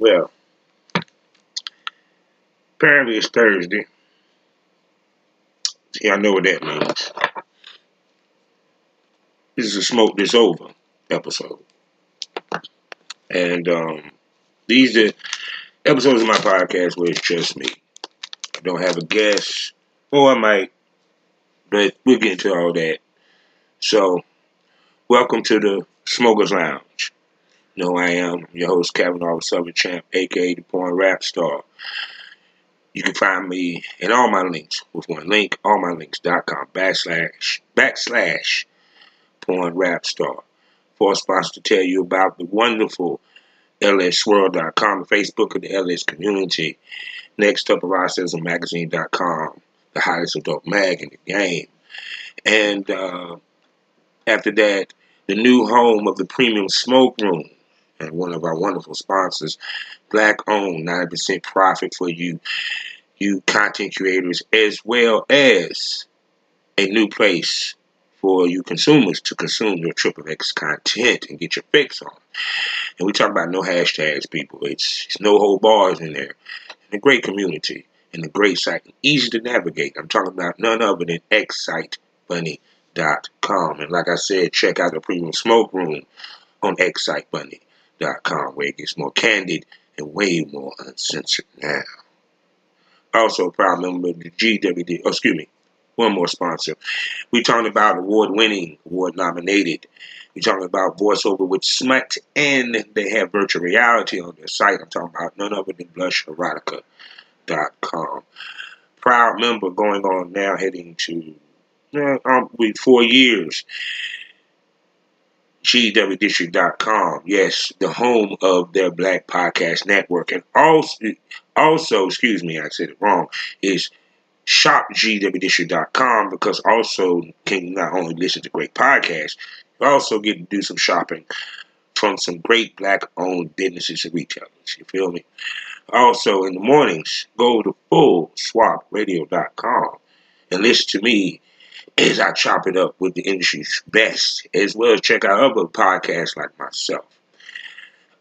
Well, apparently it's Thursday. See, I know what that means. This is a Smoke This Ova episode. And um, these are episodes of my podcast where it's just me. I don't have a guest, or I might, but we'll get into all that. So, welcome to the Smokers Lounge. Know I am your host, Kevin Kavanaugh Southern Champ, aka the Porn Rap Star. You can find me in all my links with one link, allmylinks.com backslash backslash porn rap star. For a sponsor to tell you about the wonderful lsswirl.com, the Facebook of the LS community. Next up, Magazine.com, the hottest adult mag in the game. And uh, after that, the new home of the Premium Smoke Room and one of our wonderful sponsors, black owned, 90% profit for you, you content creators, as well as a new place for you consumers to consume your Triple X content and get your fix on. And we talk about no hashtags, people. It's, it's no whole bars in there. And a great community and a great site, easy to navigate. I'm talking about none other than XSiteBunny.com. And like I said, check out the Premium Smoke Room on XSiteBunny.com com, where it gets more candid and way more uncensored now. Also, proud member of the GWD, oh, excuse me, one more sponsor. We talking about award winning, award nominated. We talking about voiceover with Smut, and they have virtual reality on their site. I'm talking about none other than blusherotica.com. Proud member going on now, heading to uh, um, four years GWDistrict.com. Yes, the home of their Black Podcast Network. And also, also, excuse me, I said it wrong, is shopgwdistrict.com because also can not only listen to great podcasts, you also get to do some shopping from some great black owned businesses and retailers. You feel me? Also, in the mornings, go to fullswapradio.com and listen to me as I chop it up with the industry's best, as well as check out other podcasts like myself.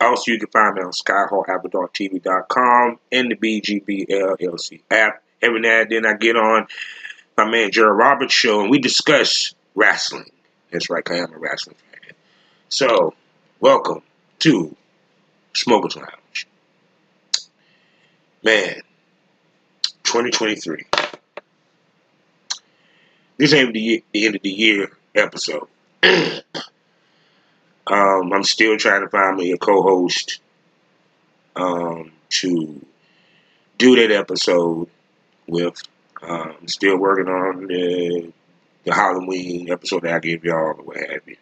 Also, you can find me on SkyhawkAvatarTV.com and the BGBLLC app. Every now and then I get on my man Gerald Roberts show and we discuss wrestling. That's right, I am a wrestling fan. So, welcome to Smokers Lounge. Man, 2023 this ain't the, the end of the year episode. um, I'm still trying to find me a co-host um, to do that episode with. Um, I'm still working on the the Halloween episode that I gave y'all or what have you.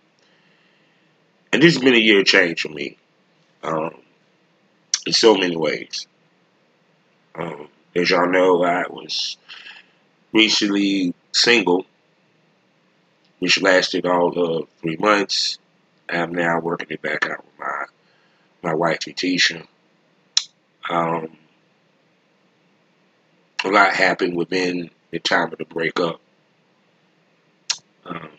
And this has been a year of change for me. Um, in so many ways. Um, as y'all know, I was recently single, which lasted all of three months. I'm now working it back out with my my wife Tisha. Um, a lot happened within the time of the breakup. Um,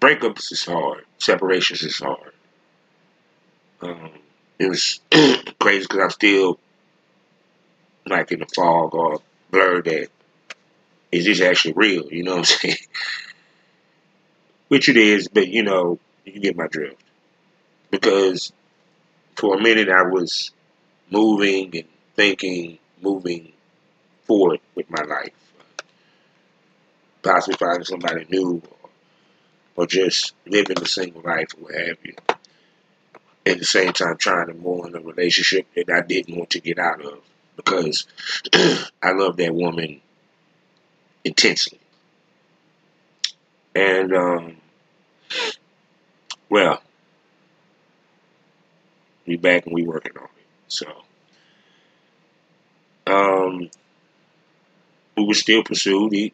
breakups is hard. Separations is hard. Um, it was crazy because I'm still like in the fog or blur that is this actually real? You know what I'm saying? Which it is, but you know, you get my drift. Because for a minute I was moving and thinking, moving forward with my life. Possibly finding somebody new or, or just living a single life or what have you. At the same time, trying to move in a relationship that I didn't want to get out of because I love that woman intensely. And, um, well, we back and we working on it. So, um, we would still pursue the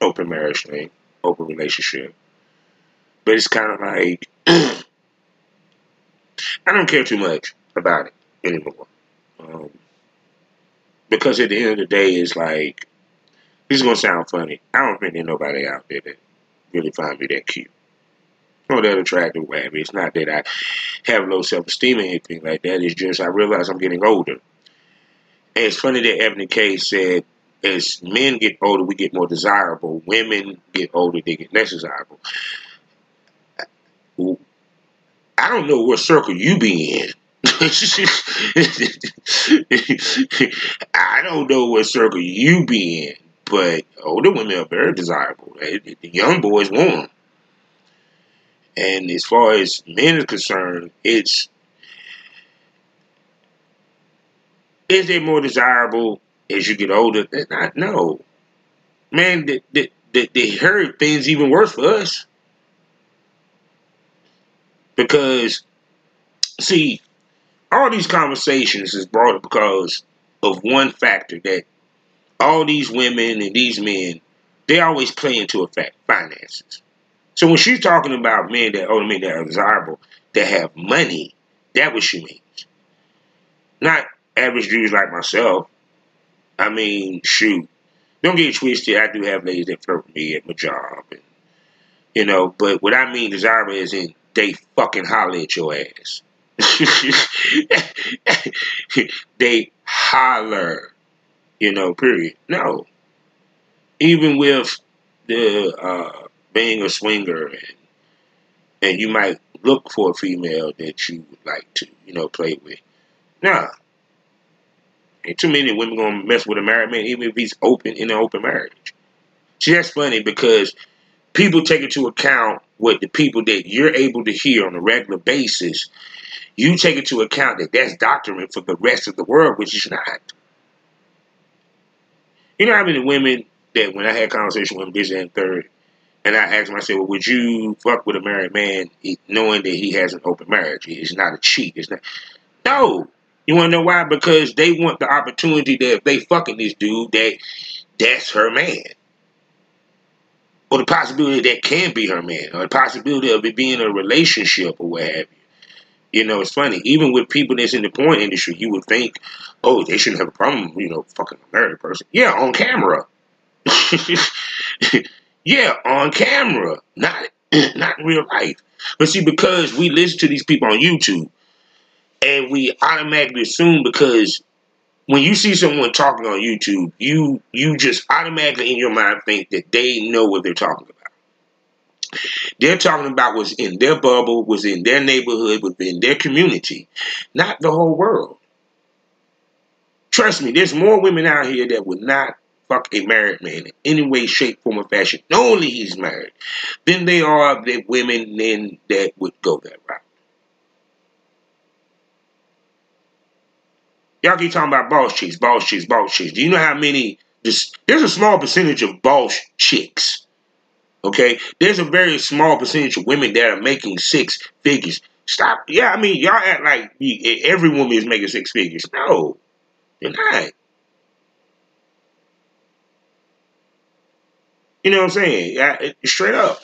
open marriage thing, open relationship. But it's kind of like, I don't care too much about it anymore. Um, because at the end of the day, it's like, this is gonna sound funny. I don't think there's nobody out there that really find me that cute. or that attractive mean, it's not that I have low self esteem or anything like that. It's just I realize I'm getting older. And it's funny that Ebony K said, as men get older, we get more desirable. Women get older, they get less desirable. I don't know what circle you be in. I don't know what circle you be in, but older women are very desirable. The young boys want them. And as far as men are concerned, it's is it more desirable as you get older? I no. Man, they, they, they, they heard things even worse for us. Because, see, all these conversations is brought up because of one factor that all these women and these men, they always play into effect finances. So when she's talking about men that oh, only men that are desirable, that have money, that what she means. Not average dudes like myself. I mean, shoot. Don't get twisted. I do have ladies that flirt with me at my job. And, you know, but what I mean desirable is in they fucking holler at your ass. they holler, you know, period. No. Even with the uh, being a swinger and and you might look for a female that you would like to, you know, play with. Nah. Ain't too many women gonna mess with a married man, even if he's open in an open marriage. That's funny because people take into account what the people that you're able to hear on a regular basis. You take into account that that's doctrine for the rest of the world, which is not. You know how many women that when I had conversation with them this and third, and I asked him, I said, well, would you fuck with a married man knowing that he has an open marriage? It's not a cheat. It's not. No. You want to know why? Because they want the opportunity that if they fucking this dude, that that's her man. Or the possibility that can be her man. Or the possibility of it being a relationship or what have you. You know, it's funny. Even with people that's in the porn industry, you would think, oh, they shouldn't have a problem, you know, fucking a married person. Yeah, on camera. Yeah, on camera, not not in real life. But see, because we listen to these people on YouTube, and we automatically assume because when you see someone talking on YouTube, you you just automatically in your mind think that they know what they're talking about. They're talking about what's in their bubble, what's in their neighborhood, within their community, not the whole world. Trust me, there's more women out here that would not fuck a married man in any way, shape, form, or fashion, only he's married, then they are the women then that would go that route. Y'all keep talking about boss chicks, boss chicks, boss chicks. Do you know how many? This, there's a small percentage of boss chicks. Okay, there's a very small percentage of women that are making six figures. Stop. Yeah, I mean, y'all act like every woman is making six figures. No, they're not. You know what I'm saying? I, straight up.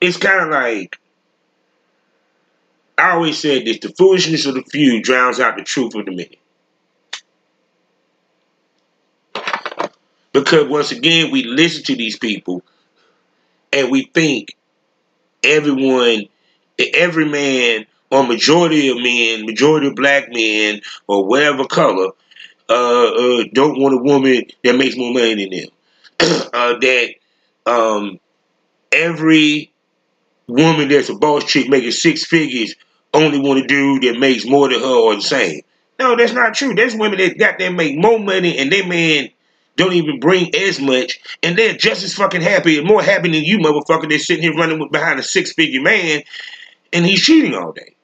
It's kind of like I always said this: the foolishness of the few drowns out the truth of the many. Because once again, we listen to these people and we think everyone, every man, or majority of men, majority of black men, or whatever color, uh, uh, don't want a woman that makes more money than them. uh, that um, every woman that's a boss chick making six figures only want a dude that makes more than her or the same. No, that's not true. There's women that got them make more money and their man don't even bring as much, and they're just as fucking happy and more happy than you, motherfucker. They're sitting here running behind a six figure man, and he's cheating all day.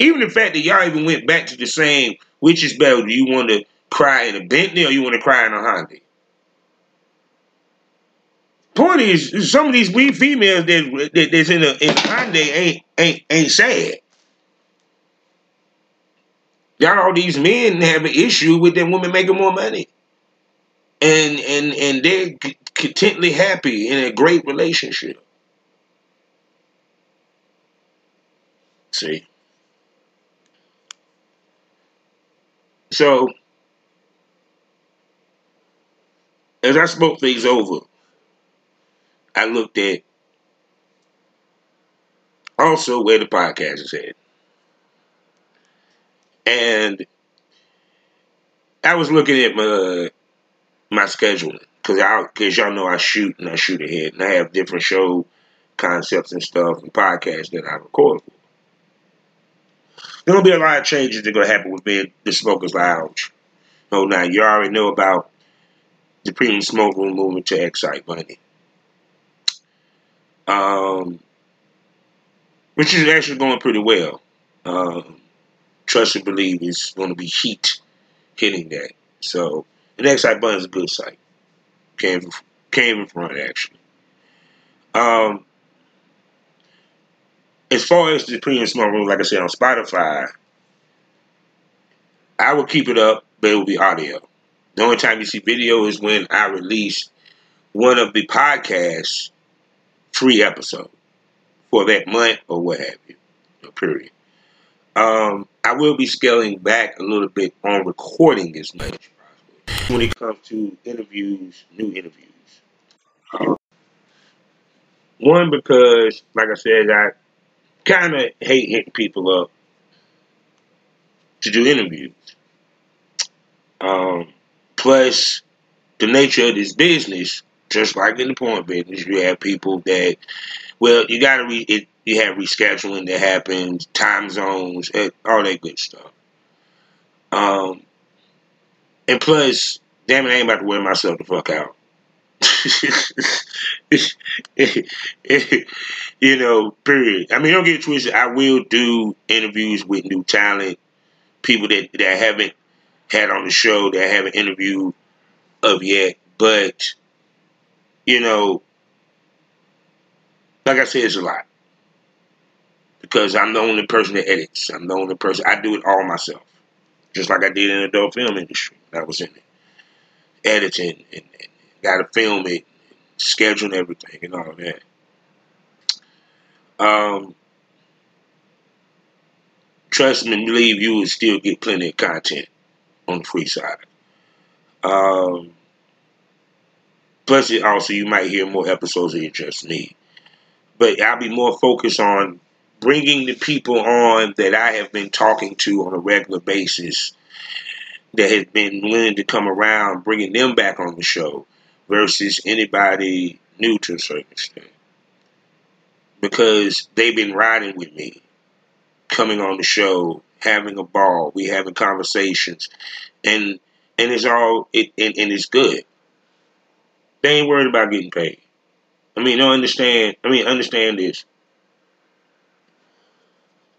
Even the fact that y'all even went back to the same, which is better? Do you want to cry in a Bentley or you want to cry in a Honda? Point is, some of these we females that, that that's in a in Honda ain't ain't ain't sad. Got all these men have an issue with them women making more money, and and and they're contently happy in a great relationship. See. So as I spoke things over, I looked at also where the podcast is at. And I was looking at my my scheduling because I because y'all know I shoot and I shoot ahead and I have different show concepts and stuff and podcasts that I record. for. There'll be a lot of changes that are gonna happen with me the Smokers Lounge. Oh, now you already know about the premium smoke room movement to XSiteBunny. Um, which is actually going pretty well. Um, trust and believe is going to be heat hitting that. So, the XSiteBunny is a good site. Came came in front actually. Um, as far as the premium smoke room, like I said on Spotify, I will keep it up, but it will be audio. The only time you see video is when I release one of the podcasts free episode for that month or what have you. Period. Um, I will be scaling back a little bit on recording as much when it comes to interviews, new interviews. one because, like I said, I kind of hate hitting people up to do interviews. Um, plus, the nature of this business, just like in the porn business, you have people that, well, you got to re- it, you have rescheduling that happens, time zones, all that good stuff. Um, and plus, damn it, I ain't about to wear myself the fuck out. you know, period. I mean, don't get twisted. I will do interviews with new talent, people that, that haven't had on the show, that I haven't interviewed of yet. But, you know, like I said, it's a lot. Because I'm the only person that edits. I'm the only person. I do it all myself. Just like I did in the adult film industry. I was in it. Editing and, and got to film it, scheduling everything, and all that. Um, trust me, believe you will still get plenty of content on the free side. Um, plus, it also you might hear more episodes of It Just Me. But I'll be more focused on bringing the people on that I have been talking to on a regular basis that has been willing to come around, bringing them back on the show versus anybody new to a certain extent. Because they've been riding with me, coming on the show, having a ball, we having conversations, and and it's all it and, and it's good. They ain't worried about getting paid. I mean, don't understand. I mean, understand this.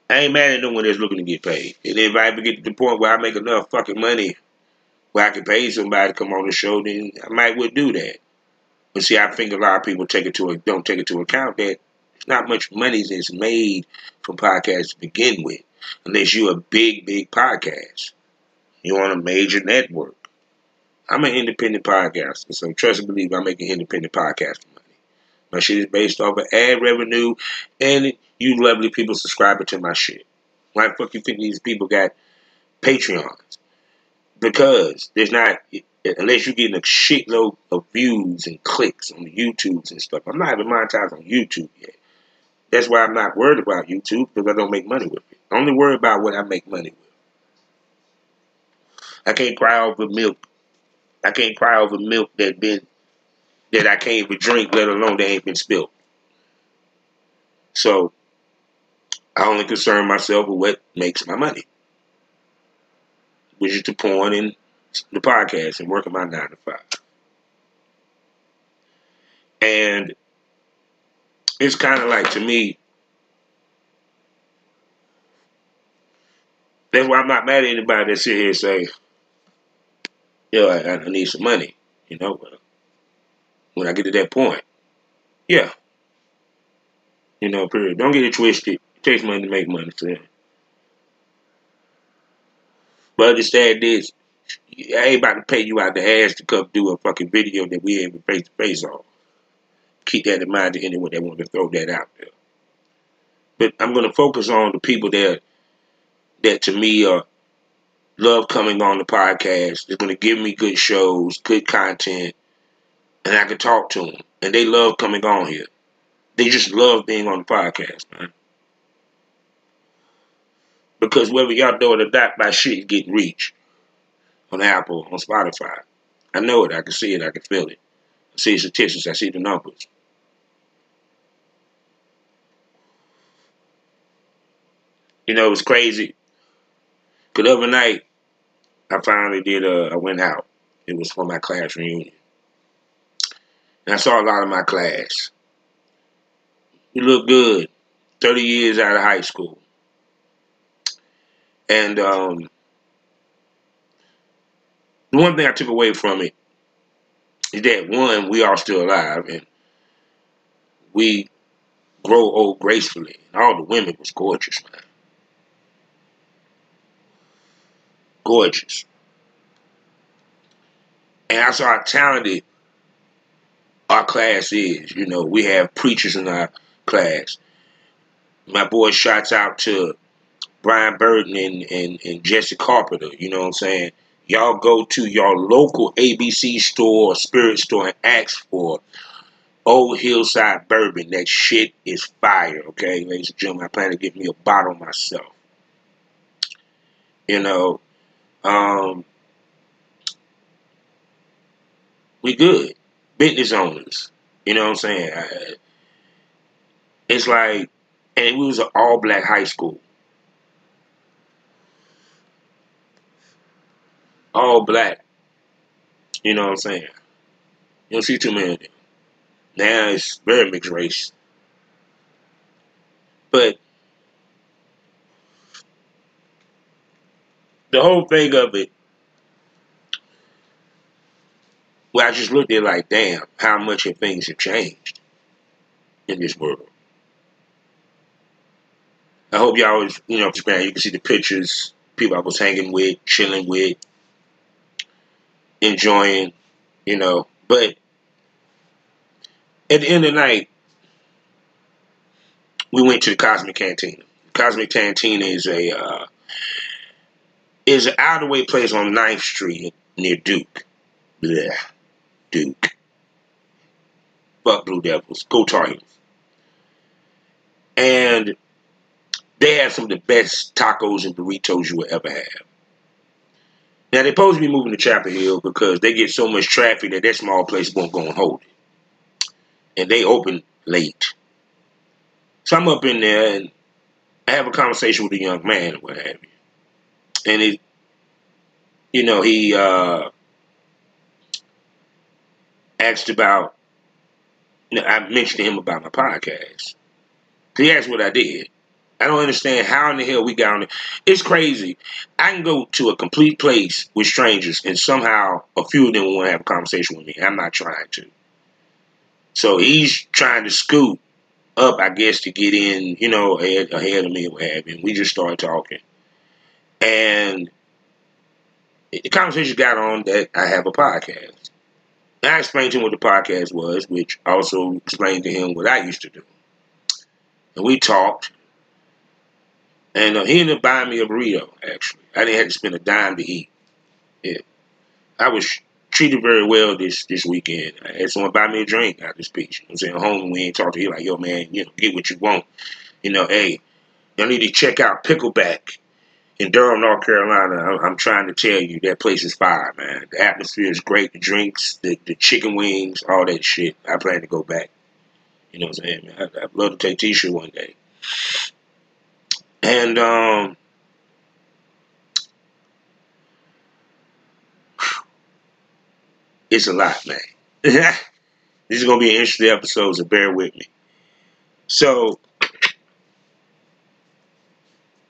I ain't mad at no one that's looking to get paid. And if I ever get to the point where I make enough fucking money where I can pay somebody to come on the show, then I might would do that. But see, I think a lot of people take it to a, don't take it to account that it's not much money that's made from podcasts to begin with, unless you're a big, big podcast. You're on a major network. I'm an independent podcaster, so trust and believe I make an independent podcast money. My shit is based off of ad revenue, and you lovely people subscribing to my shit. Why the fuck you think these people got Patreons? because there's not unless you're getting a shitload of views and clicks on the YouTubes and stuff. I'm not even monetized on YouTube yet. That's why I'm not worried about YouTube because I don't make money with it. I only worry about what I make money with. I can't cry over milk. I can't cry over milk that been that I can't even drink, let alone that ain't been spilled. So I only concern myself with what makes my money which is the porn and the podcast and working my nine to five. And it's kind of like to me, that's why I'm not mad at anybody that sit here and say, yo, I, I need some money. You know, when I get to that point, yeah. You know, period. Don't get it twisted. Takes money to make money. So but understand this, I ain't about to pay you out the ass to come do a fucking video that we ain't face to face on. Keep that in mind to anyone that want to throw that out there. But I'm to focus on the people that that to me are love coming on the podcast. They're to give me good shows, good content, and I can talk to them, and they love coming on here. They just love being on the podcast, man. Because whether y'all know it or not, my shit getting reached on Apple, on Spotify. I know it. I can see it. I can feel it. I see statistics. I see the numbers. You know, it was crazy. Cause the other night, I finally did a, I went out. It was for my class reunion. And I saw a lot of my class. You look good. 30 years out of high school. And um, the one thing I took away from it is that one, we are still alive and we grow old gracefully. And all the women was gorgeous, man. Gorgeous. And saw how talented our class is. You know, we have preachers in our class. My boy shouts out to Brian Burton and, and, and Jesse Carpenter. You know what I'm saying? Y'all go to your local ABC store or spirit store and ask for Old Hillside Bourbon. That shit is fire, okay? Ladies and gentlemen, I plan to get me a bottle myself. You know, um, we good. Business owners. You know what I'm saying? it's like, and we was an all black high school. All black. You know what I'm saying? You don't see too many of them. Now it's very mixed race. But the whole thing of it, well, I just looked at it like, damn, how much things have changed in this world. I hope y'all was, you know, you can see the pictures, people I was hanging with, chilling with, enjoying, you know. But at the end of the night, we went to the Cosmic Cantina. Cosmic Cantina is a uh, is an out of way place on 9th Street near Duke. Blech. Duke. Fuck Blue Devils. Go Tar Heels. And they have some of the best tacos and burritos you will ever have. Now they're supposed to be moving to Chapel Hill because they get so much traffic that that small place won't go and hold it. And they open late. So I'm up in there and I have a conversation with a young man or what have you. And he, you know, he uh, asked about, you know, I mentioned to him about my podcast. He asked what I did. I don't understand how in the hell we got on it. It's crazy. I can go to a complete place with strangers and somehow a few of them want to have a conversation with me. I'm not trying to. So he's trying to scoop up, I guess, to get in, you know, ahead, ahead of me or what have you. We just started talking. And the conversation got on that I have a podcast. And I explained to him what the podcast was, which also explained to him what I used to do. And we talked. And uh, he ended up buying me a burrito, actually. I didn't have to spend a dime to eat. Yeah. I was treated very well this this weekend. I had someone buy me a drink out this know I'm saying? Home, we ain't talk to you like, yo, man, you know, get what you want. You know, hey, y'all need to check out Pickleback in Durham, North Carolina. I'm, I'm, trying to tell you, that place is fire, man. The atmosphere is great. The drinks, the, the chicken wings, all that shit. I plan to go back. You know what I'm saying, man? I, I'd love to take Tisha one day. And um, it's a lot, man. this is gonna be an interesting episode, so bear with me. So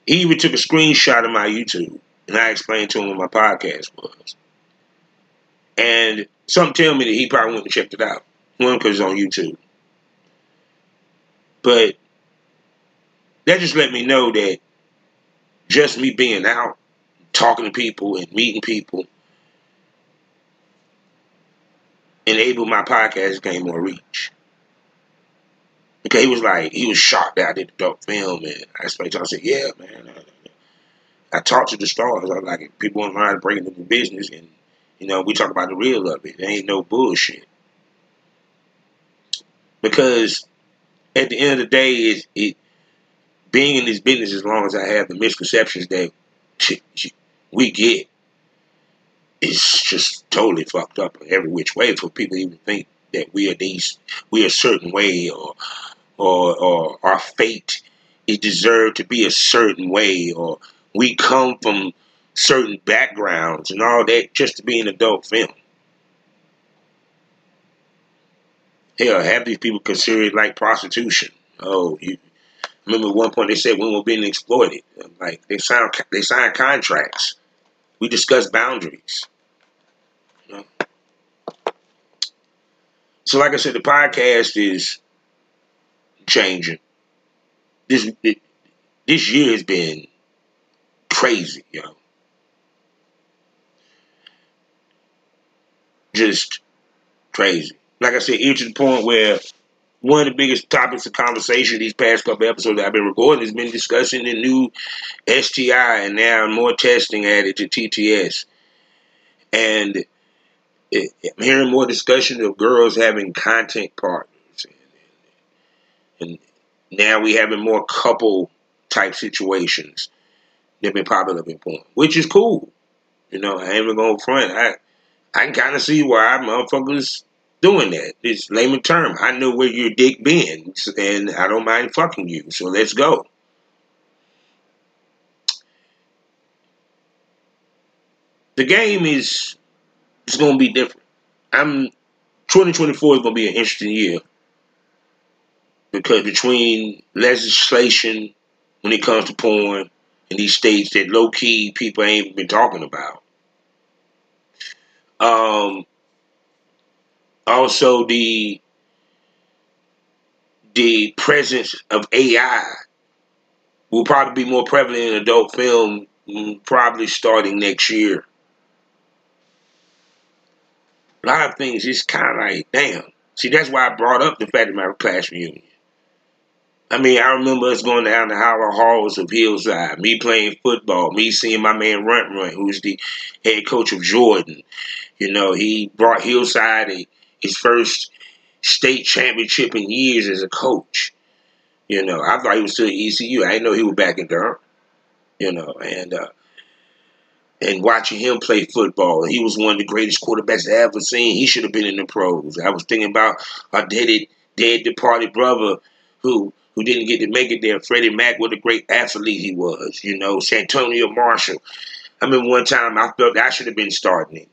he even took a screenshot of my YouTube, and I explained to him what my podcast was. And something tell me that he probably went and checked it out. One, because it's on YouTube. But that just let me know that just me being out, talking to people and meeting people, enabled my podcast to gain more reach. Because he was like, he was shocked that I did the dope film, and I explained to him, I said, yeah, man. I, talked to the stars. I was like, people learn how into the business, and, you know, we talk about the real of it. There ain't no bullshit. because at the end of the day, it, it being in this business as long as I have the misconceptions that we get is just totally fucked up every which way for people even think that we are these we are a certain way or or or our fate is deserved to be a certain way or we come from certain backgrounds and all that just to be an adult film. Hell, have these people consider it like prostitution. Oh, you remember at one point they said women were being exploited. Like they signed they signed contracts. We discussed boundaries. You know? So, like I said, the podcast is changing. This it, this year has been crazy, yo. Just crazy. Like I said, even to the point where one of the biggest topics of conversation these past couple episodes I've been recording has been discussing the new STI and now more testing added to TTS. And I'm hearing more discussion of girls having content partners. And now we having more couple type situations that been popular in porn, which is cool. You know, I ain't even going front. I I can kind of see why motherfuckers doing that. It's layman term. I know where your dick bends, and I don't mind fucking you. So let's go. The game is it's going to be different. I'm 2024 is going to be an interesting year because between legislation when it comes to porn in these states that low key people ain't been talking about. Um, also the the presence of AI will probably be more prevalent in adult film, probably starting next year. A lot of things, it's kind of like, damn. See, that's why I brought up the fact of my class reunion. I mean, I remember us going down the hollow halls of Hillside, me playing football, me seeing my man Runt Runt, who's the head coach of Jordan. You know, he brought Hillside a, his first state championship in years as a coach. You know, I thought he was still at ECU. I didn't know he was back in Durham. You know, and uh, and watching him play football, he was one of the greatest quarterbacks I ever seen. He should have been in the pros. I was thinking about our dead, dead departed brother who who didn't get to make it there. Freddie Mack, what a great athlete he was. You know, Santonio Marshall. I mean, one time I felt I should have been starting it.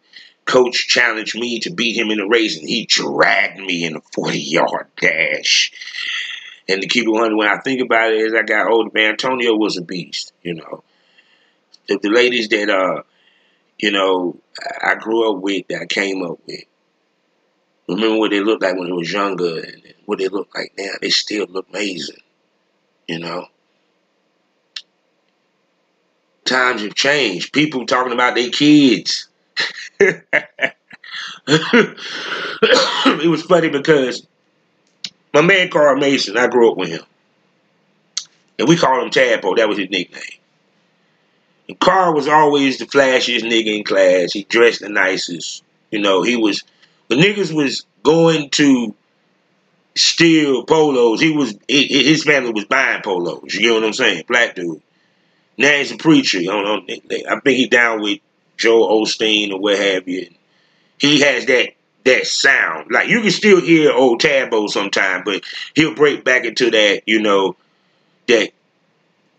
Coach challenged me to beat him in a race, and he dragged me in a 40 yard dash. And to keep it 100, when I think about it, as I got older, man, Antonio was a beast, you know. The, the ladies that, uh, you know, I grew up with, that I came up with, remember what they looked like when they was younger and what they look like now. They still look amazing, you know. Times have changed. People talking about their kids. It was funny because my man Carl Mason, I grew up with him. And we called him Tadpole. That was his nickname. And Carl was always the flashiest nigga in class. He dressed the nicest. You know, he was the niggas was going to steal polos. He was his family was buying polos. You get what I'm saying? Black dude. Now he's a preacher. I, know, I think he down with Joel Osteen or what have you. He has that that sound. Like you can still hear old Tabo sometime, but he'll break back into that, you know, that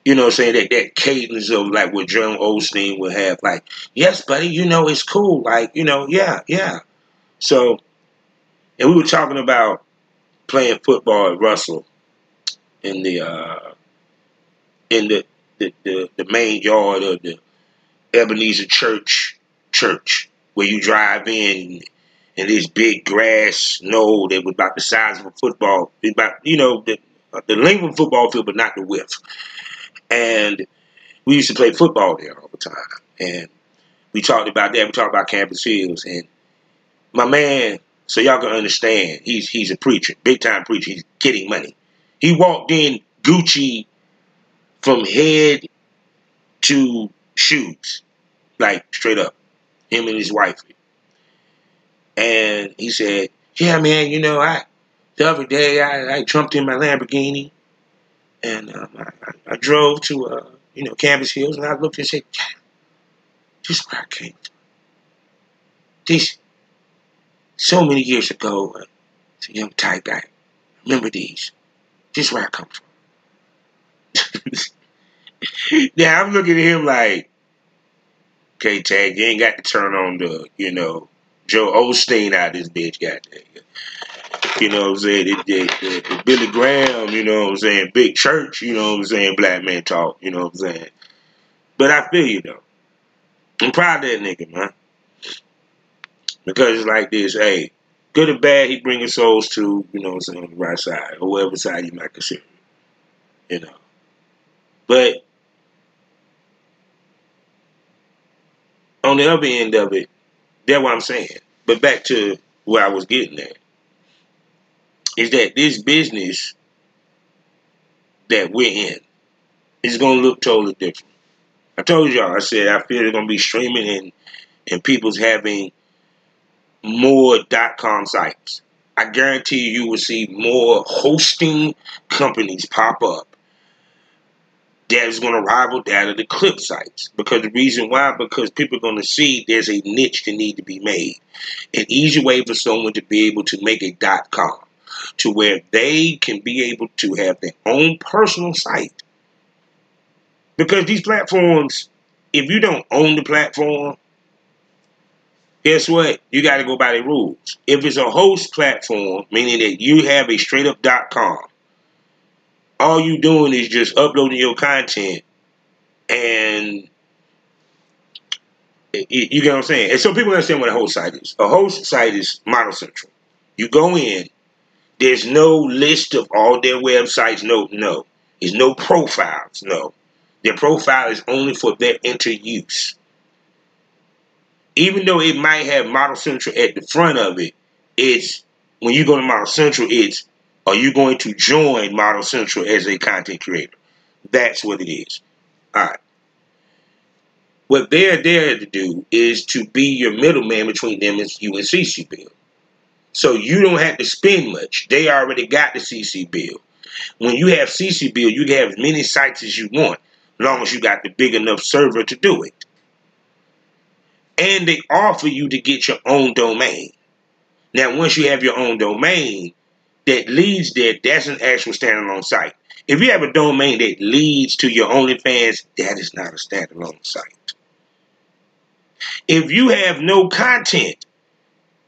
you know I'm saying that that cadence of like what Joel Osteen would have, like, yes, buddy, you know, it's cool. Like, you know, yeah, yeah. So and we were talking about playing football at Russell in the uh, in the, the, the, the main yard of the Ebenezer Church church where you drive in and this big grass knoll that was about the size of a football, about you know the uh, the length of a football field, but not the width. And we used to play football there all the time, and we talked about that. We talked about Campus Hills, and my man so y'all can understand, he's he's a preacher, big time preacher. He's getting money. He walked in Gucci from head to shoes, like straight up. Him and his wife. And he said, "Yeah, man, you know, I the other day I, I jumped in my Lamborghini and um, I, I, drove to uh, you know Campus Hills and I looked and said, "This is where I came from." This so many years ago, uh, as a young tight guy, remember these. This is where I come from. now I'm looking at him like, okay, Tag, you ain't got to turn on the, you know, Joel Osteen out this bitch, goddamn. You know what I'm saying? The, Billy Graham, you know what I'm saying? Big church, you know what I'm saying? Black man talk, you know what I'm saying? But I feel you though. I'm proud of that nigga, man. Because it's like this, hey, good or bad, he bringing souls to, you know what I'm saying, the right side, or whatever side you might consider. You know. But on the other end of it, that's what I'm saying. But back to where I was getting at is that this business that we're in is going to look totally different. I told y'all, I said I feel it's going to be streaming and and people's having more dot com sites. I guarantee you, you will see more hosting companies pop up that is going to rival that of the clip sites. Because the reason why, because people are going to see there's a niche that need to be made. An easy way for someone to be able to make a dot com to where they can be able to have their own personal site. Because these platforms, if you don't own the platform, guess what? You got to go by the rules. If it's a host platform, meaning that you have a straight up .com, all you doing is just uploading your content and you get what I'm saying? And so people understand what a host site is. A host site is Model Central. You go in, there's no list of all their websites. No, no. There's no profiles. No. Their profile is only for their inter-use. Even though it might have Model Central at the front of it, it's when you go to Model Central, it's are you going to join Model Central as a content creator? That's what it is. All right. What they're there to do is to be your middleman between them and you and CCBill. So you don't have to spend much. They already got the CCBill. When you have CCBill, you can have as many sites as you want, as long as you got the big enough server to do it. And they offer you to get your own domain. Now, once you have your own domain that leads there, that's an actual standalone site. If you have a domain that leads to your OnlyFans, that is not a standalone site. If you have no content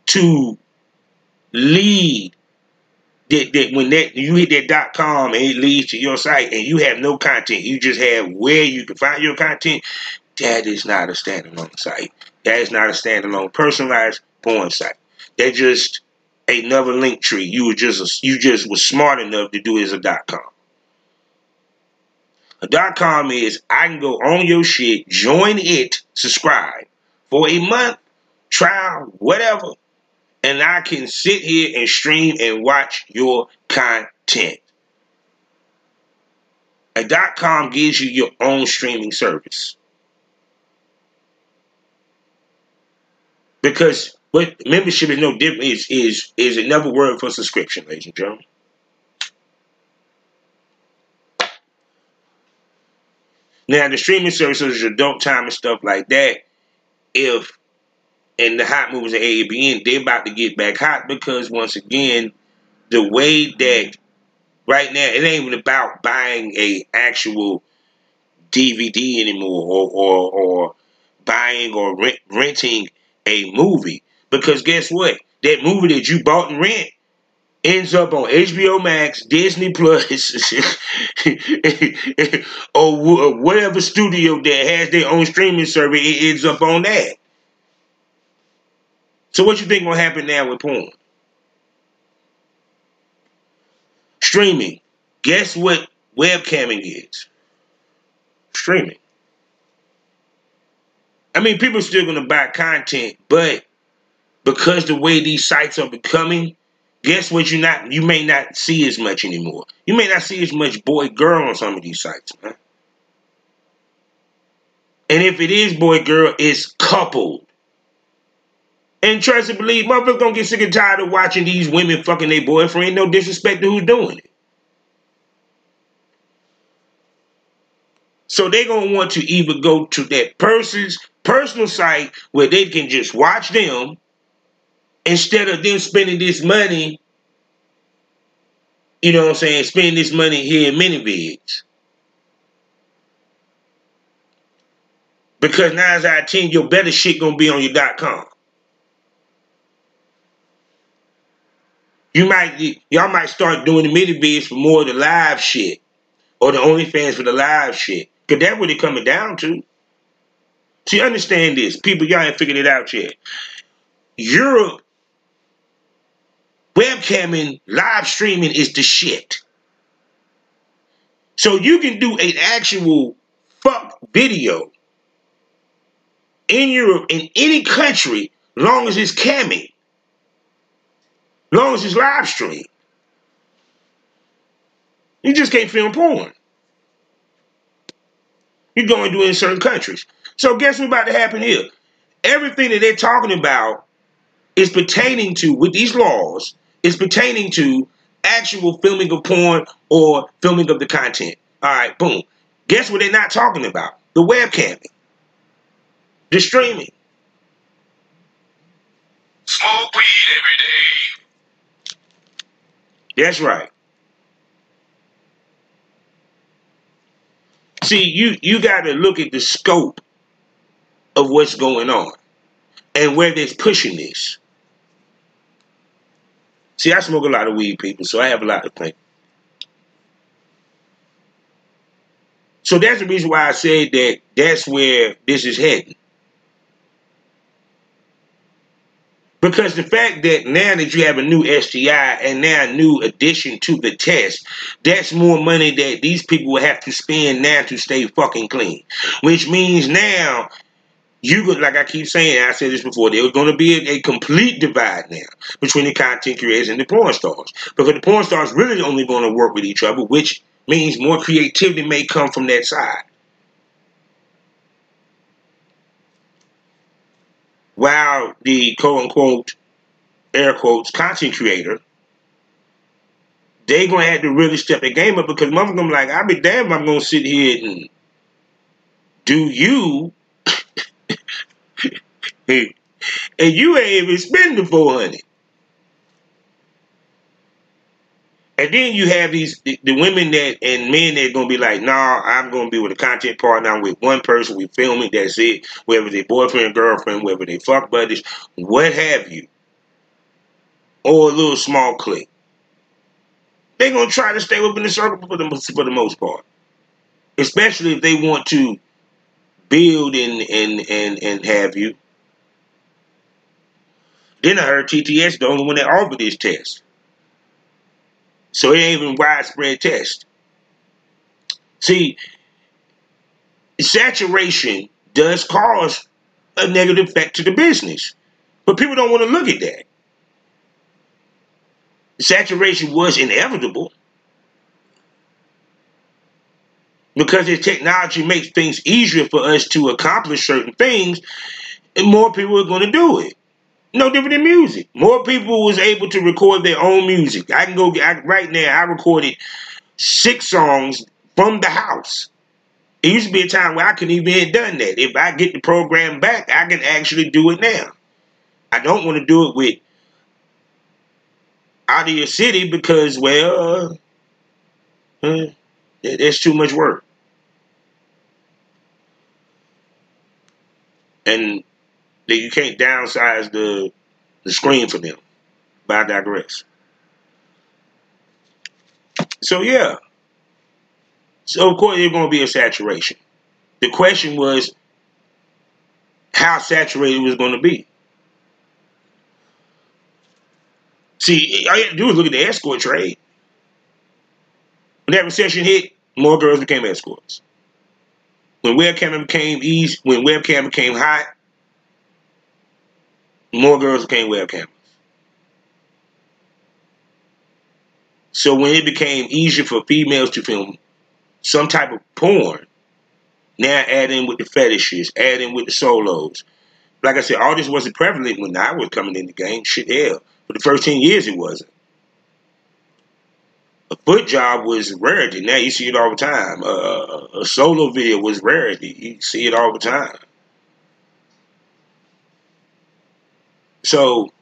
to lead that, that when that you hit that dot com and it leads to your site and you have no content, you just have where you can find your content, that is not a standalone site. That is not a standalone personalized porn site. That's just another link tree. You were just you just was smart enough to do it as a dot com. A dot com is I can go on your shit, join it, subscribe for a month, trial, whatever, and I can sit here and stream and watch your content. A dot com gives you your own streaming service. Because what membership is no different is is is another word for subscription, ladies and gentlemen. Now the streaming services, adult time and stuff like that, if and the hot movies and AEBN, they're about to get back hot because once again, the way that right now it ain't even about buying a actual DVD anymore or or, or buying or rent, renting a movie because guess what? That movie that you bought and rent ends up on HBO Max, Disney Plus, or whatever studio that has their own streaming service. It ends up on that. So what you think gonna happen now with porn? Streaming. Guess what webcamming is? Streaming. I mean, people are still gonna buy content, but because the way these sites are becoming, guess what? You not you may not see as much anymore. You may not see as much boy girl on some of these sites, man. And if it is boy girl, it's coupled And trust and believe, motherfuckers gonna get sick and tired of watching these women fucking their boyfriend. No disrespect to who's doing it. So they're gonna want to either go to that person's personal site where they can just watch them instead of them spending this money, you know what I'm saying, spending this money here in ManyVids. Because nine out of ten, your better shit gonna be on your dot com. You might y'all might start doing the ManyVids for more of the live shit. Or the OnlyFans for the live shit. Cause that's what it coming down to. See, understand this. People, y'all ain't figured it out yet. Europe webcamming, live streaming is the shit. So you can do an actual fuck video in Europe, in any country, long as it's camming, long as it's live stream. You just can't film porn. You go and do it in certain countries. So guess what's about to happen here? Everything that they're talking about is pertaining to, with these laws, is pertaining to actual filming of porn or filming of the content. All right, boom. Guess what they're not talking about? The webcamming. The streaming. Smoke weed every day. That's right. See, you you got to look at the scope of what's going on and where they're pushing this. See, I smoke a lot of weed, people, so I have a lot to think. So that's the reason why I say that that's where this is heading. Because the fact that now that you have a new STI and now a new addition to the test, that's more money that these people will have to spend now to stay fucking clean. Which means now you could, like I keep saying, I said this before, there's going to be a, a, complete divide now between the content creators and the porn stars. Because the porn stars really only going to work with each other, which means more creativity may come from that side. while the quote unquote air quotes content creator, they gonna have to really step the game up because motherfucker be like, I'll be damned if I'm gonna sit here and do you and you ain't even spending the four hundred. And then you have these the, women that and men that gonna be like, nah, I'm gonna be with a content partner. I'm with one person. We filming. That's it. Whether they boyfriend, girlfriend, whether they fuck buddies, what have you, or a little small clique. They're gonna try to stay within the circle for the for the most part, especially if they want to build and and and and have you. Then I heard TTS the only one that offered this test. So it ain't even widespread test. See, saturation does cause a negative effect to the business. But people don't want to look at that. Saturation was inevitable because the technology makes things easier for us to accomplish certain things, and more people are going to do it. No different than music. More people was able to record their own music. I can go I, right now. I recorded six songs from the house. It used to be a time where I couldn't even have done that. If I get the program back, I can actually do it now. I don't want to do it with Audacity because, well, uh, uh, that's too much work. And that you can't downsize the the screen for them. But I digress. So yeah. So of course there's gonna be a saturation. The question was how saturated it was gonna be. See, all you have to do is look at the escort trade. When that recession hit, more girls became escorts. When webcam became easy, when webcam became hot, more girls became webcammers. So when it became easier for females to film some type of porn, now add in with the fetishes, add in with the solos, like I said, all this wasn't prevalent when I was coming in the game. Shit, hell, for the first ten years it wasn't. A foot job was rarity. Now you see it all the time. Uh, a solo video was rarity. You see it all the time. So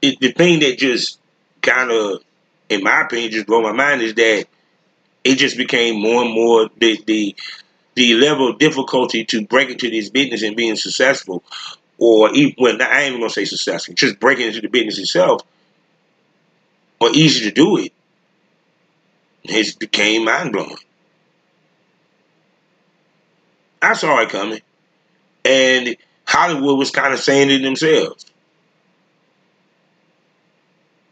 it, the thing that just kind of, in my opinion, just blew my mind is that it just became more and more the the the level of difficulty to break into this business and being successful, or even well, I ain't even gonna say successful, just breaking into the business itself, or easy to do it, has became mind blowing. I saw it coming, and Hollywood was kind of saying it themselves.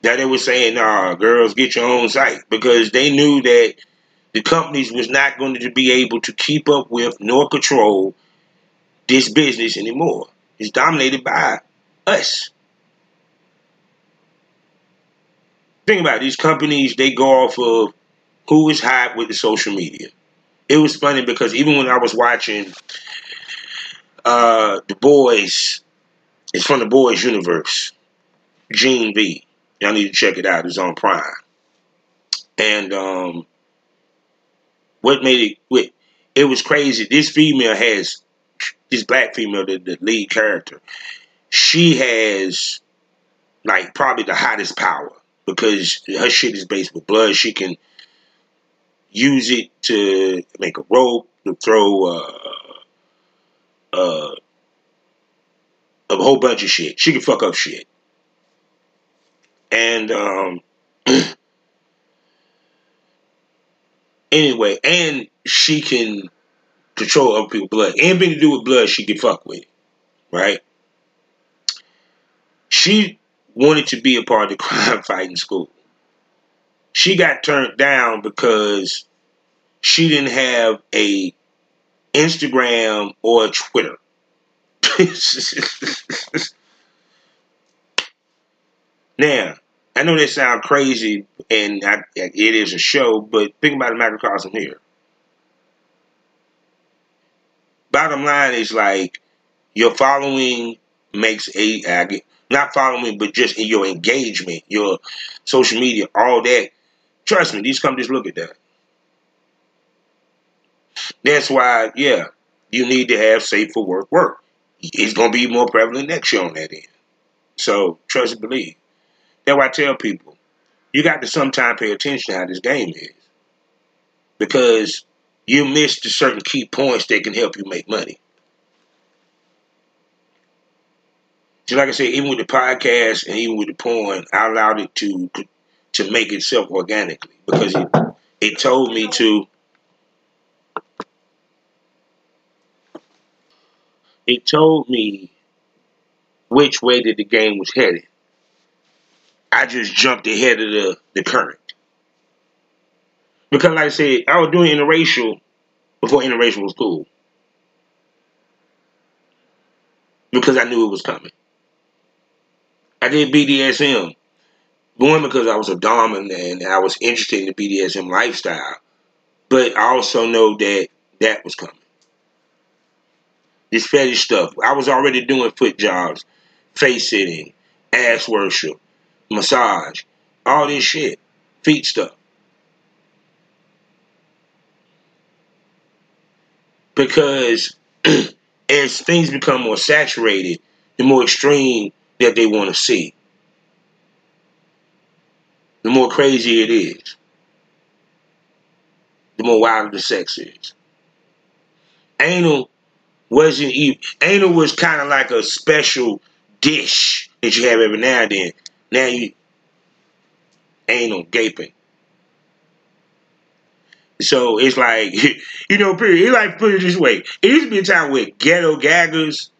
That they were saying, "Nah, girls, get your own site," because they knew that the companies was not going to be able to keep up with nor control this business anymore. It's dominated by us. Think about it, these companies, they go off of who is hot with the social media. It was funny because even when I was watching uh, The Boys, it's from The Boys universe, Gen V. Y'all need to check it out. It's on Prime. And um, what made it it was crazy. This female has this black female, the, the lead character. She has like probably the hottest power because her shit is based with blood. She can use it to make a rope, to throw uh, uh, a whole bunch of shit. She can fuck up shit. And um, anyway, and she can control other people's blood. Anything to do with blood, she can fuck with, right? She wanted to be a part of the crime fighting school. She got turned down because she didn't have a Instagram or Twitter. now, I know that sounds crazy, and I, it is a show, but think about the microcosm here. Bottom line is like your following makes a not following, but just in your engagement, your social media, all that. Trust me, these companies look at that. That's why, yeah, you need to have safe for work work. It's gonna be more prevalent next year on that end. So trust and believe. That's why I tell people, you got to sometime pay attention to how this game is. Because you miss the certain key points that can help you make money. So like I said, even with the podcast and even with the porn, I allowed it to to make itself organically because it it told me to it told me which way that the game was headed. I just jumped ahead of the, the current. Because like I said, I was doing interracial before interracial was cool. Because I knew it was coming. I did BDSM. One because I was a dominant and I was interested in the BDSM lifestyle. But I also know that that was coming. This fetish stuff. I was already doing foot jobs, face sitting, ass worship, massage, all this shit, feet stuff. Because as things become more saturated, the more extreme that they want to see, the more crazy it is, the more wild the sex is. Anal wasn't even, anal was kind of like a special dish that you have every now and then. Now you anal gaping. So it's like, you know, period. It like put it this way. It used to be a time where ghetto gaggers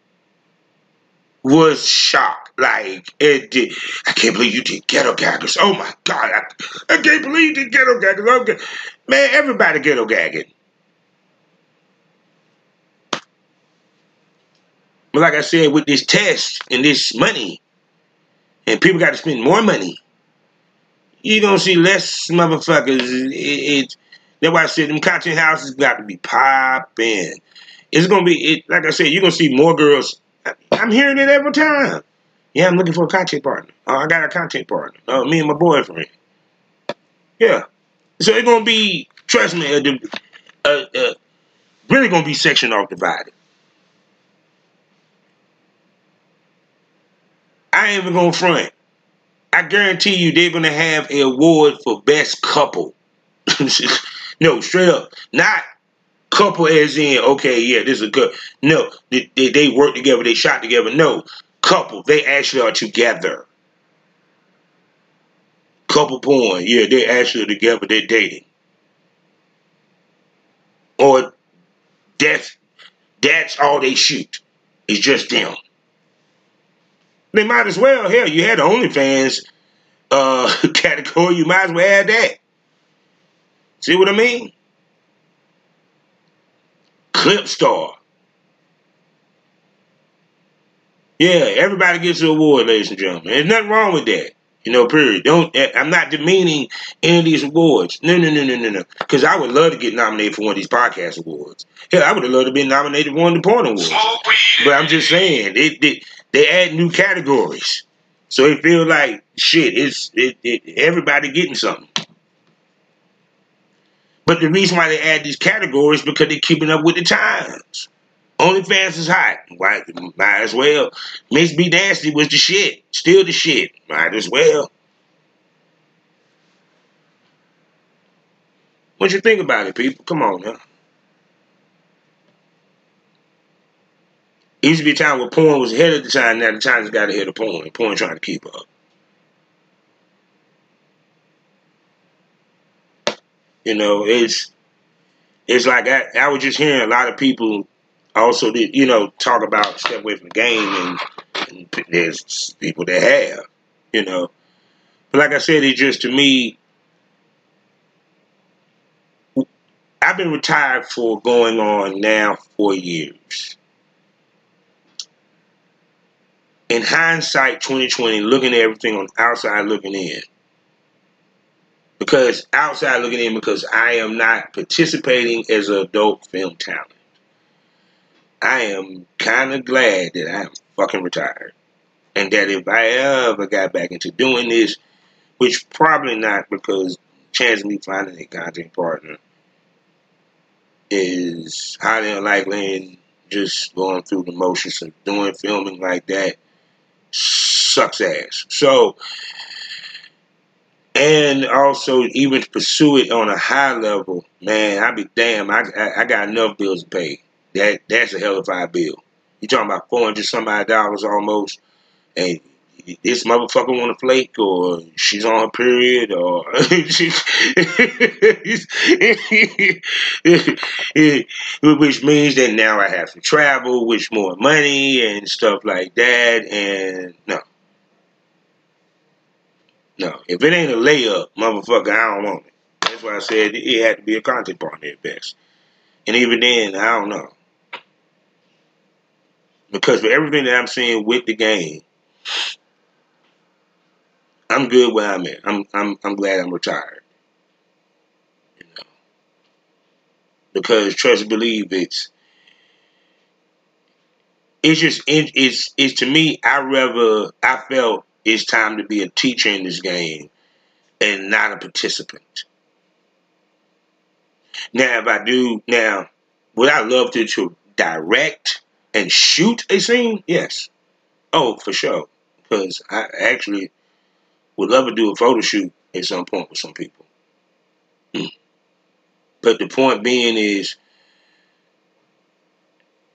was shocked. Like it did. I can't believe you did ghetto gaggers. Oh my god! I, I can't believe you did ghetto gaggers. Man, everybody ghetto gagging. But like I said, with this test and this money, and people got to spend more money. You gonna see less motherfuckers. It, it, that's why I said them content houses got to be popping. It's gonna be it, like I said. You're gonna see more girls. I'm hearing it every time. Yeah, I'm looking for a content partner. Oh, I got a content partner. Oh, me and my boyfriend. Yeah. So it's gonna be. Trust me. Uh, uh, uh, really gonna be section off divided. I ain't even gonna front. I guarantee you they're gonna have an award for best couple. no, straight up. Not couple as in, okay, yeah, this is good. No, they, they, they work together, they shot together. No, couple. They actually are together. Couple porn. Yeah, they actually together, they're dating. Or that's that's all they shoot. It's just them. They might as well. Hell, you had the OnlyFans uh, category. You might as well add that. See what I mean? Clip star. Yeah, everybody gets an award, ladies and gentlemen. There's nothing wrong with that. You know, period. Don't. eh, I'm not demeaning any of these awards. No, no, no, no, no, no. Because I would love to get nominated for one of these podcast awards. Hell, I would have loved to be nominated for one of the porn awards. But I'm just saying, they they, they add new categories, so it feels like shit. It's it, it everybody getting something. But the reason why they add these categories because they're keeping up with the times. OnlyFans is hot. Why, might as well. Miss B Nasty was the shit. Still the shit. Might as well. What you think about it, people? Come on now. Used to be a time where porn was ahead of the time. Now the times got ahead of porn. Porn trying to keep up. You know, it's it's like I, I was just hearing a lot of people also did you know talk about step away from the game and, and there's people that have you know but like i said it just to me i've been retired for going on now four years in hindsight 2020 looking at everything on outside looking in. Because outside looking in because i am not participating as an adult film talent. I am kind of glad that I'm fucking retired. And that if I ever got back into doing this, which probably not because chance of me finding a content partner is highly unlikely and just going through the motions of doing filming like that sucks ass. So, and also even pursue it on a high level, man, I be damn, I, I, I got enough bills to pay. That that's a hell of a bill. You talking about four hundred some odd dollars almost, and this motherfucker want to flake, or she's on her period, or which means that now I have to travel, which more money and stuff like that, and no, no. If it ain't a layup, motherfucker, I don't want it. That's why I said it had to be a content partner at best. And even then, I don't know. Because for everything that I'm seeing with the game, I'm good where I'm at. I'm I'm I'm glad I'm retired. You know. Because trust believe it's it's just it, it's it's to me I rather I felt it's time to be a teacher in this game and not a participant. Now if I do now would I love to, to direct and shoot a scene? Yes. Oh, for sure. Because I actually would love to do a photo shoot at some point with some people. Mm. But the point being is,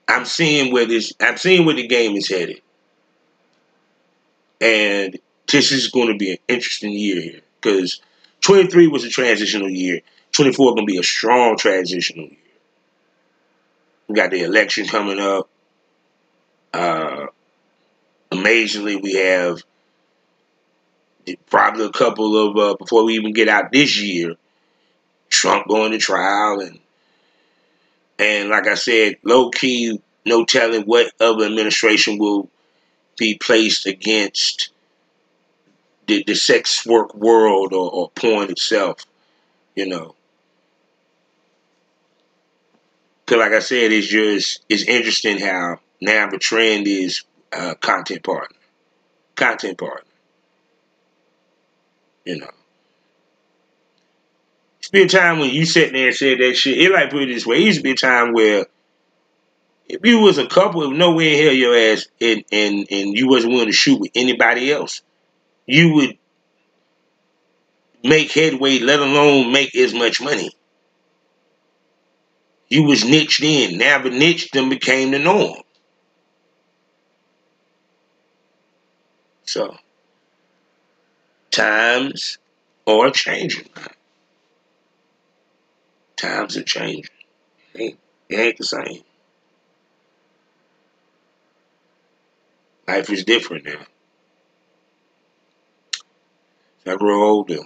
I'm seeing where this, I'm seeing where the game is headed, and this is going to be an interesting year here because 23 was a transitional year. 24 going to be a strong transitional year. We got the election coming up. Uh, amazingly, we have probably a couple of uh, before we even get out this year. Trump going to trial and and like I said, low key, no telling what other administration will be placed against the, the sex work world or, or porn itself. You know, Cause like I said, it's just it's interesting how now the trend is uh, content partner, content partner. You know, used to be a time when you sitting there and said that shit. It like put it this way. It used to be a time where if you was a couple, of nowhere in hell your ass, and and and you wasn't willing to shoot with anybody else, you would make headway, let alone make as much money. You was niched in. Now the niche then became the norm. So times are changing. Times are changing. It ain't, it ain't the same. Life is different now. As I grow older,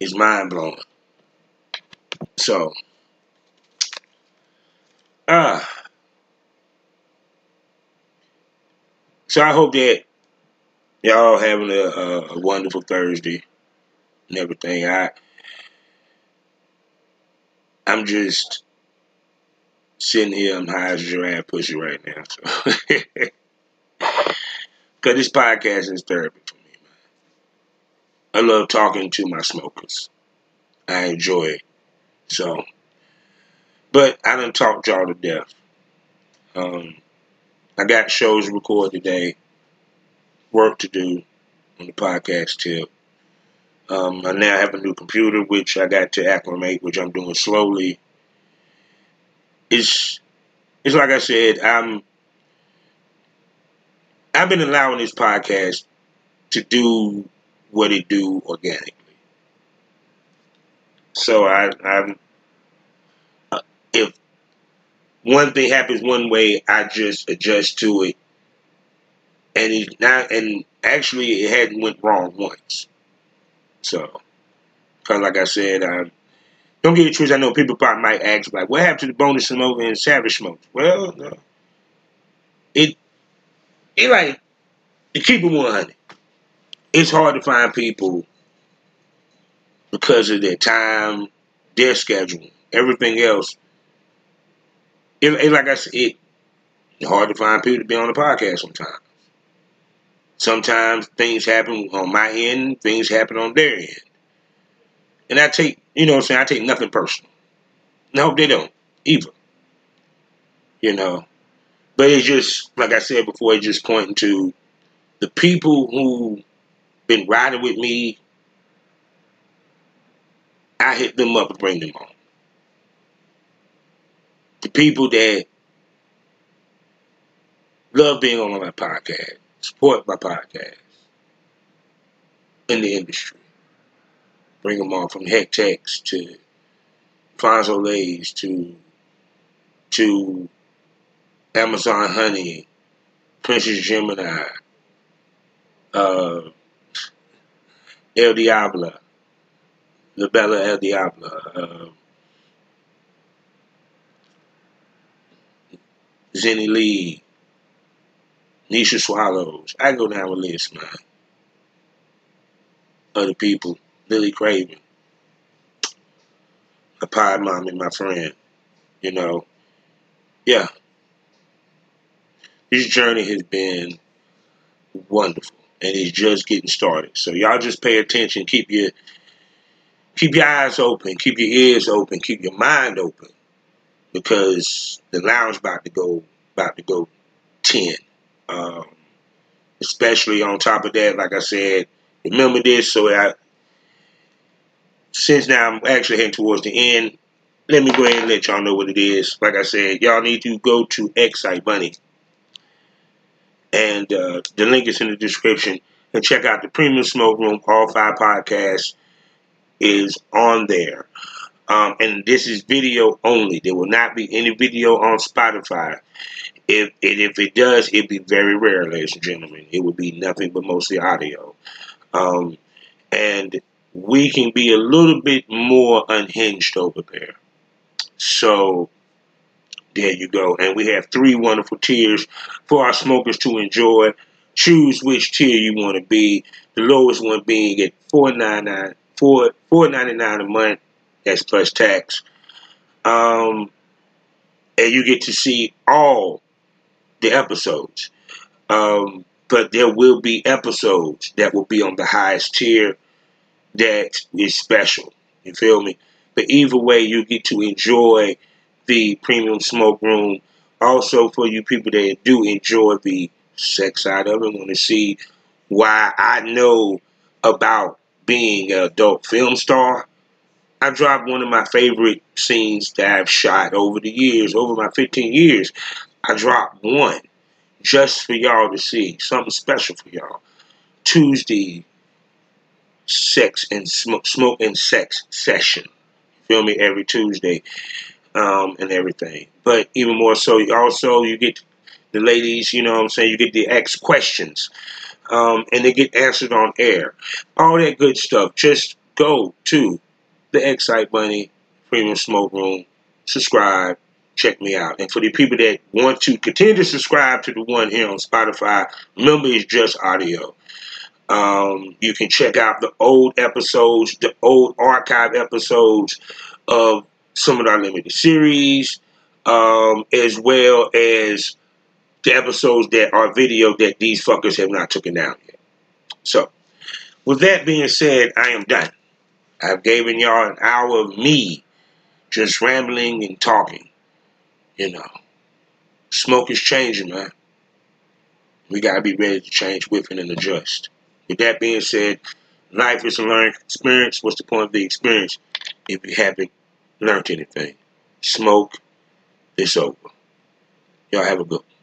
it's mind blowing. So, ah, uh, so I hope that y'all having a, a, wonderful Thursday and everything. I, I'm just sitting here, I'm high as a giraffe pussy right now. So, because this podcast is therapy for me, man. I love talking to my smokers. I enjoy it. So, but I done talked y'all to death. Um, I got shows to record today, work to do on the podcast tip. Um, I now have a new computer, which I got to acclimate, which I'm doing slowly it's it's like I said, I'm I've been allowing this podcast to do what it do organically. So I, I'm uh, if one thing happens one way, I just adjust to it, and it not and actually it hadn't went wrong once. So, because like I said, don't get it twisted. I know people probably might ask, like, what happened to the bonus smoke and savage smoke? Well, no. it, it like, to keep it 100, it's hard to find people because of their time, their schedule, everything else. It, it like I said, it, it's hard to find people to be on the podcast sometimes. Sometimes things happen on my end, things happen on their end. And I take you know what I'm saying? I take nothing personal. I hope they don't either. You know. But it's just, like I said before, it's just pointing to the people who been riding with me. I hit them up and bring them on. People that love being on my podcast, support my podcast in the industry. Bring them on from Hectex to Fonzo Lays to to Amazon Honey, Princess Gemini, uh, El Diablo, La Bella El Diablo, uh, Zenny Lee, Nisha Swallows. I go down the list, man. Other people. Billy Craven, a pie mommy, my friend. You know, yeah. This journey has been wonderful, and it's just getting started. So y'all just pay attention. Keep your keep your eyes open, keep your ears open, keep your mind open, because the lounge about to go about to go ten. Um, especially on top of that, like I said, remember this so I since now I'm actually heading towards the end, let me go ahead and let y'all know what it is. Like I said, y'all need to go to XSiteBunny. And uh, the link is in the description. And check out the Premium Smoke Room. All five podcasts is on there. Um, and this is video only. There will not be any video on Spotify. If if it does, it'd be very rare, ladies and gentlemen. It would be nothing but mostly audio. Um, and we can be a little bit more unhinged over there. So there you go. And we have three wonderful tiers for our smokers to enjoy. Choose which tier you want to be. The lowest one being at $4.99 4 $4.99 a month That's plus tax. Um, and you get to see all the episodes. Um, but there will be episodes that will be on the highest tier that is special. You feel me? But either way, you get to enjoy the premium smoke room. Also, for you people that do enjoy the sex side of it, want to see why I know about being an adult film star. I dropped one of my favorite scenes that I've shot over the years, over my 15 years. I dropped one just for y'all to see, something special for y'all. Tuesday, sex and smoke, smoke and sex session. Feel me? Every Tuesday, um, and everything. But even more so, also you get the ladies. You know what I'm saying? You get the X questions, um, and they get answered on air. All that good stuff. Just go to the XSiteBunny Premium Smoke Room. Subscribe. Check me out. And for the people that want to continue to subscribe to the one here on Spotify, remember it's just audio. Um, you can check out the old episodes, the old archive episodes of some of our limited series, um, as well as the episodes that are video that these fuckers have not taken down yet. So, with that being said, I am done. I've given y'all an hour of me just rambling and talking. You know, smoke is changing, man. We gotta be ready to change with it and adjust. With that being said, life is a learning experience. What's the point of the experience if you haven't learned anything? Smoke, it's over. Y'all have a good one.